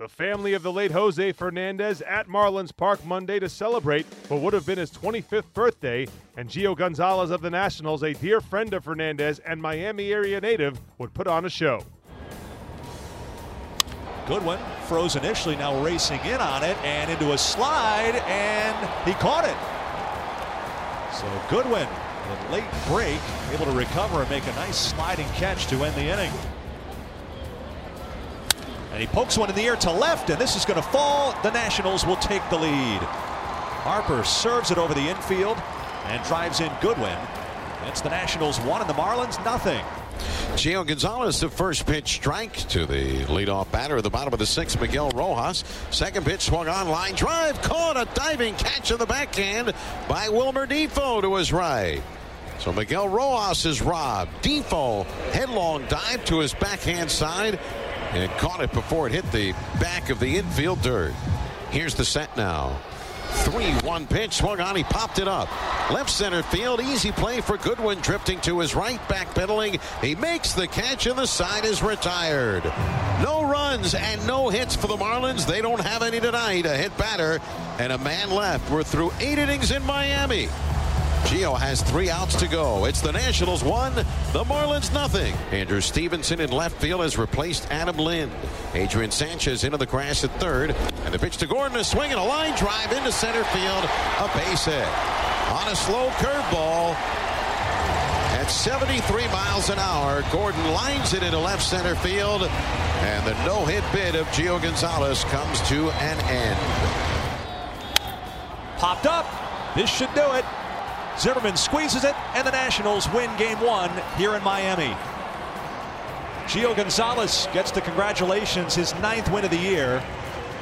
The family of the late Jose Fernandez at Marlins Park Monday to celebrate what would have been his 25th birthday, and Gio Gonzalez of the Nationals, a dear friend of Fernandez and Miami area native, would put on a show. Goodwin froze initially, now racing in on it and into a slide, and he caught it. So Goodwin, a late break, able to recover and make a nice sliding catch to end the inning. And he pokes one in the air to left, and this is going to fall. The Nationals will take the lead. Harper serves it over the infield and drives in Goodwin. That's the Nationals one and the Marlins nothing. Gio Gonzalez, the first pitch strike to the leadoff batter at the bottom of the sixth, Miguel Rojas. Second pitch swung on line drive, caught a diving catch in the backhand by Wilmer Difo to his right. So Miguel Rojas is robbed. Difo headlong dive to his backhand side and caught it before it hit the back of the infield dirt. Here's the set now. 3-1 pitch swung on. He popped it up. Left center field. Easy play for Goodwin drifting to his right. Backpedaling. He makes the catch and the side is retired. No runs and no hits for the Marlins. They don't have any tonight. A hit batter and a man left. We're through eight innings in Miami. Gio has three outs to go. It's the Nationals one, the Marlins nothing. Andrew Stevenson in left field has replaced Adam Lind. Adrian Sanchez into the grass at third. And the pitch to Gordon, a swing and a line drive into center field. A base hit. On a slow curveball. At 73 miles an hour, Gordon lines it into left center field. And the no-hit bid of Gio Gonzalez comes to an end. Popped up. This should do it. Zimmerman squeezes it, and the Nationals win game one here in Miami. Gio Gonzalez gets the congratulations, his ninth win of the year.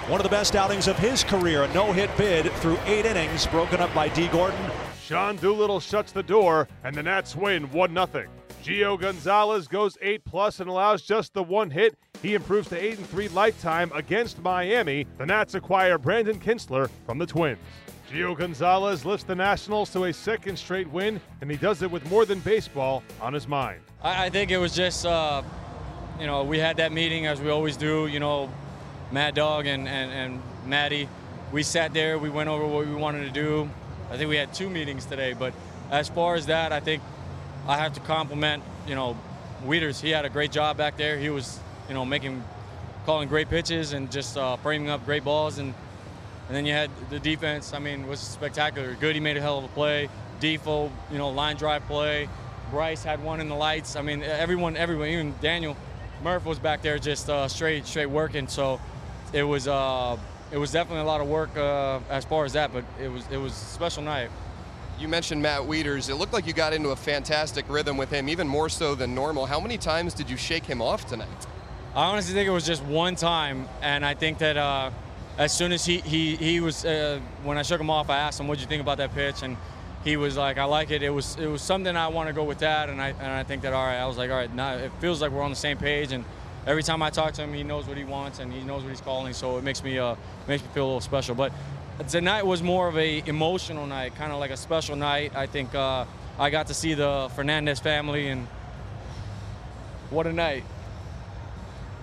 One of the best outings of his career, a no-hit bid through eight innings, broken up by D. Gordon. Sean Doolittle shuts the door, and the Nats win 1 0. Gio Gonzalez goes 8 plus and allows just the one hit. He improves to 8 and 3 lifetime against Miami. The Nats acquire Brandon Kintzler from the Twins. Gio Gonzalez lifts the Nationals to a second straight win, and he does it with more than baseball on his mind. I, I think it was just, uh, you know, we had that meeting as we always do, you know, Mad Dog and, and, and Maddie. We sat there, we went over what we wanted to do. I think we had two meetings today, but as far as that, I think I have to compliment, you know, Wieters. He had a great job back there. He was, you know, making, calling great pitches and just uh, framing up great balls and and then you had the defense. I mean, was spectacular. Goody made a hell of a play. Difo, you know, line drive play. Bryce had one in the lights. I mean, everyone, everyone, even Daniel Murph was back there just uh, straight, straight working. So it was, uh, it was definitely a lot of work uh, as far as that. But it was, it was a special night. You mentioned Matt Wieters. It looked like you got into a fantastic rhythm with him, even more so than normal. How many times did you shake him off tonight? I honestly think it was just one time, and I think that uh, as soon as he he he was uh, when I shook him off, I asked him, "What would you think about that pitch?" And he was like, "I like it. It was it was something I want to go with that." And I and I think that all right. I was like, "All right, now it feels like we're on the same page." And every time I talk to him, he knows what he wants and he knows what he's calling. So it makes me uh makes me feel a little special. But tonight was more of a emotional night, kind of like a special night. I think uh, I got to see the Fernandez family and what a night.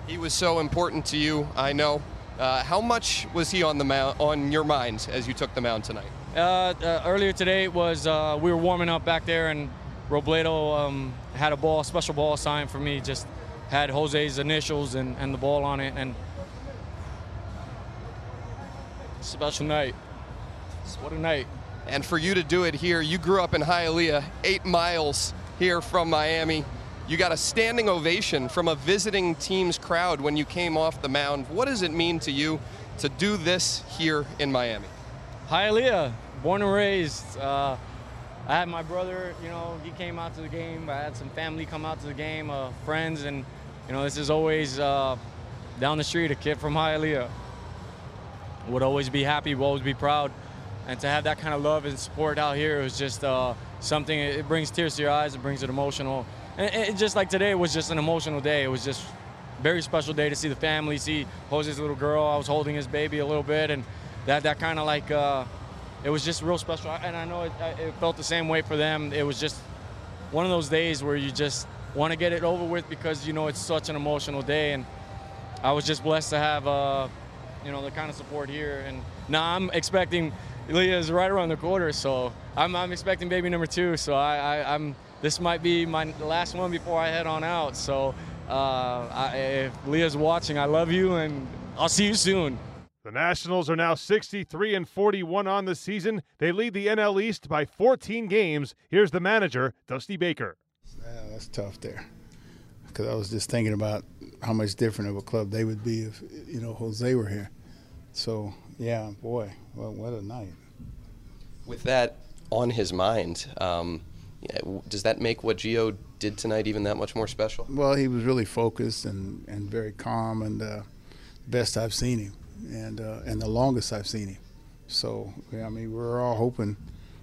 He was so important to you, I know. Uh, how much was he on the mound, on your mind as you took the mound tonight? Uh, uh, earlier today was uh, we were warming up back there, and Robledo um, had a ball, special ball signed for me. Just had Jose's initials and, and the ball on it, and special night. What a night! And for you to do it here, you grew up in Hialeah, eight miles here from Miami. You got a standing ovation from a visiting team's crowd when you came off the mound. What does it mean to you to do this here in Miami? Hialeah, born and raised. Uh, I had my brother, you know, he came out to the game. I had some family come out to the game, uh, friends, and, you know, this is always uh, down the street, a kid from Hialeah. Would always be happy, would always be proud. And to have that kind of love and support out here was just uh, something, it brings tears to your eyes, it brings it emotional. And just like today, was just an emotional day. It was just very special day to see the family, see Jose's little girl. I was holding his baby a little bit, and that that kind of like uh, it was just real special. And I know it, it felt the same way for them. It was just one of those days where you just want to get it over with because you know it's such an emotional day. And I was just blessed to have uh, you know, the kind of support here. And now I'm expecting Leah is right around the corner, so I'm, I'm expecting baby number two. So I, I, am this might be my last one before I head on out. So uh, I, if Leah's watching, I love you, and I'll see you soon. The Nationals are now 63 and 41 on the season. They lead the NL East by 14 games. Here's the manager, Dusty Baker. Yeah, that's tough there. Because I was just thinking about how much different of a club they would be if you know Jose were here. So yeah, boy, well, what a night. With that on his mind, um, does that make what Gio did tonight even that much more special? Well, he was really focused and, and very calm, and uh, best I've seen him and uh, and the longest I've seen him. So I mean, we are all hoping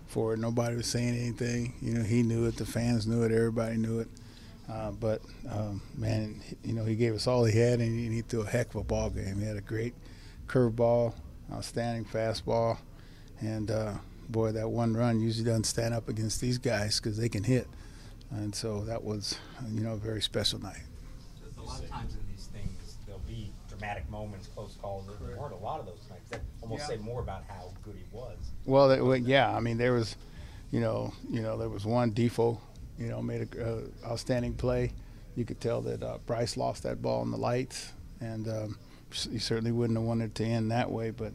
for it. Nobody was saying anything. You know, he knew it. The fans knew it. Everybody knew it. Uh, but um, man, you know, he gave us all he had, and he threw a heck of a ball game. He had a great curveball, outstanding fastball, and uh, boy, that one run usually doesn't stand up against these guys because they can hit. And so that was, you know, a very special night. A lot of times in these things, there'll be dramatic moments, close calls. There weren't a lot of those nights. That almost yeah. say more about how good he was. Well, that, well, yeah. I mean, there was, you know, you know, there was one Difo, you know, made a uh, outstanding play. You could tell that uh, Bryce lost that ball in the lights, and um, he certainly wouldn't have wanted to end that way. But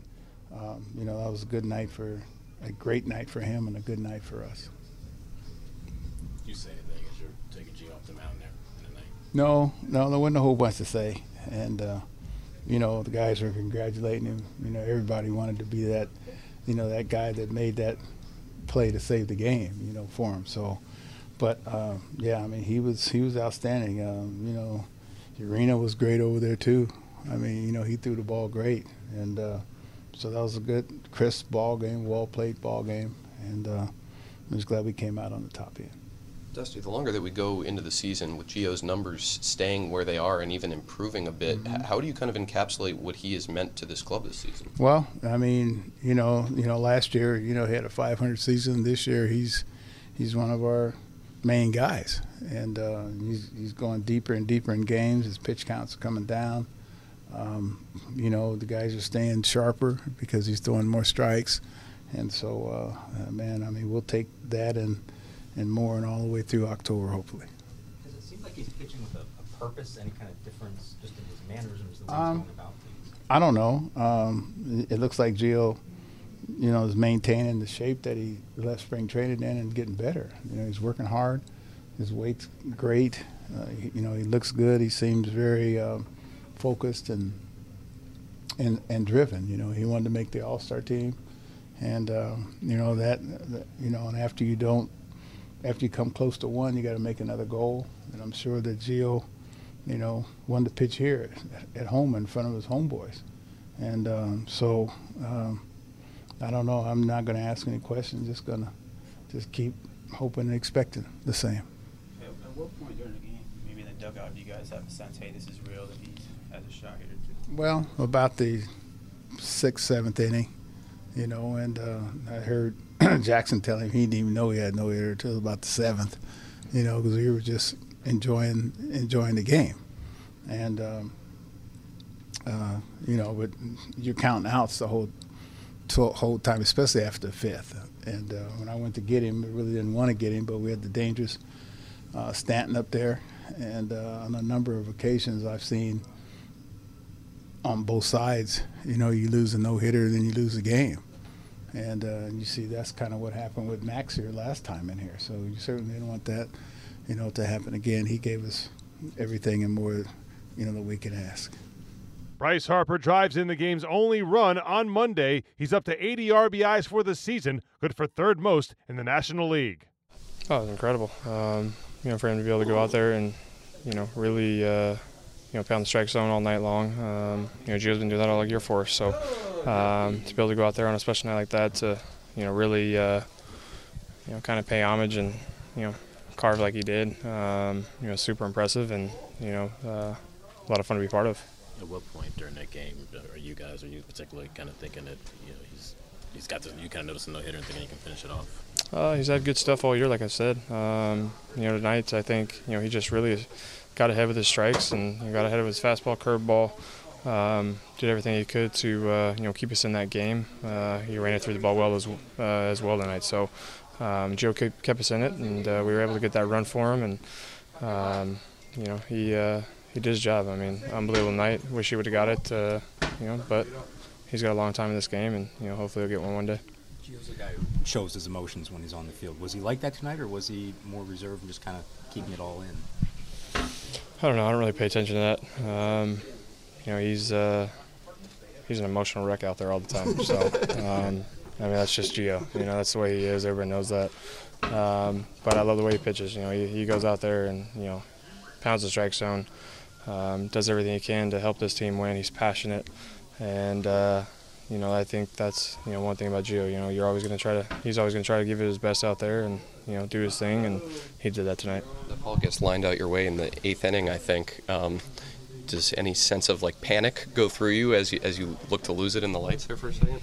um, you know, that was a good night for a great night for him and a good night for us. You say anything as you're taking G off the mound there in the night? No, no, there wasn't a whole bunch to say, and uh, you know, the guys were congratulating him. You know, everybody wanted to be that, you know, that guy that made that play to save the game, you know, for him. So, but uh, yeah, I mean, he was he was outstanding. Um, you know, Urena was great over there too. I mean, you know, he threw the ball great, and uh, so that was a good, crisp ball game, well played ball game, and uh, I'm just glad we came out on the top end. Dusty, the longer that we go into the season with Gio's numbers staying where they are and even improving a bit, mm-hmm. how do you kind of encapsulate what he has meant to this club this season? Well, I mean, you know, you know, last year, you know, he had a 500 season. This year, he's he's one of our main guys, and uh, he's he's going deeper and deeper in games. His pitch counts are coming down. Um, you know, the guys are staying sharper because he's throwing more strikes, and so, uh, man, I mean, we'll take that and and more and all the way through October, hopefully. Does it seem like he's pitching with a, a purpose, any kind of difference just in his mannerisms, the way um, he's going about things? I don't know. Um, it, looks like Gio, you know, is maintaining the shape that he left spring training in and getting better. You know, he's working hard. His weight's great. Uh, he, you know, he looks good. He seems very um, focused and and and driven. You know, he wanted to make the All Star team, and uh, you know that, that you know, and after you don't after you come close to one, you got to make another goal. And I'm sure that Gio, you know, won the pitch here at, at home in front of his homeboys. And um, so um, I don't know. I'm not going to ask any questions. Just going to just keep hoping and expecting the same. At what point during the game, maybe in the dugout, do you guys have a sense, hey, this is real, that he has a shot too? Well, about the sixth, seventh inning, you know, and uh, I heard – Jackson telling him he didn't even know he had no hitter until about the seventh, you know, because we were just enjoying enjoying the game, and um, uh, you know, but you're counting outs the whole whole time, especially after the fifth. And uh, when I went to get him, I really didn't want to get him, but we had the dangerous uh, Stanton up there, and uh, on a number of occasions I've seen on both sides, you know, you lose a no hitter, then you lose the game and uh, you see that's kind of what happened with Max here last time in here. So you certainly didn't want that, you know, to happen again. He gave us everything and more, you know, that we could ask. Bryce Harper drives in the game's only run on Monday. He's up to 80 RBIs for the season, good for third most in the National League. Oh, it's incredible. Um, you know, for him to be able to go out there and, you know, really, uh, you know, pound the strike zone all night long. Um, you know, Gio's been doing that all year for us, so um, to be able to go out there on a special night like that to you know really uh, you know kind of pay homage and you know carve like he did um, you know super impressive and you know uh, a lot of fun to be part of. At what point during that game are you guys are you particularly kind of thinking that you know he's he's got this you kind of noticing no hitter and thinking he can finish it off? Uh, he's had good stuff all year, like I said. Um, you know tonight I think you know he just really got ahead with his strikes and got ahead of his fastball, curveball um, did everything he could to uh, you know keep us in that game. Uh, he ran it through the ball well as uh, as well tonight. So um, Gio kept, kept us in it, and uh, we were able to get that run for him. And um, you know he uh, he did his job. I mean, unbelievable night. Wish he would have got it. Uh, you know, but he's got a long time in this game, and you know hopefully he'll get one one day. Gio's a guy who shows his emotions when he's on the field. Was he like that tonight, or was he more reserved and just kind of keeping it all in? I don't know. I don't really pay attention to that. Um, you know, he's uh, he's an emotional wreck out there all the time. So, um, I mean, that's just Gio. You know, that's the way he is. Everybody knows that. Um, but I love the way he pitches. You know, he, he goes out there and you know, pounds the strike zone, um, does everything he can to help this team win. He's passionate, and uh, you know, I think that's you know one thing about Gio. You know, you're always going to try to. He's always going to try to give it his best out there and you know do his thing, and he did that tonight. The ball gets lined out your way in the eighth inning, I think. Um, does any sense of like panic go through you as you as you look to lose it in the lights there for a second?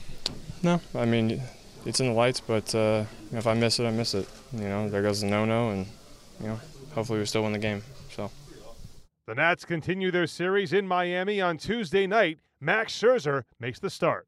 No, I mean it's in the lights, but uh, if I miss it, I miss it. You know, there goes the no-no, and you know, hopefully we still win the game. So. The Nats continue their series in Miami on Tuesday night. Max Scherzer makes the start.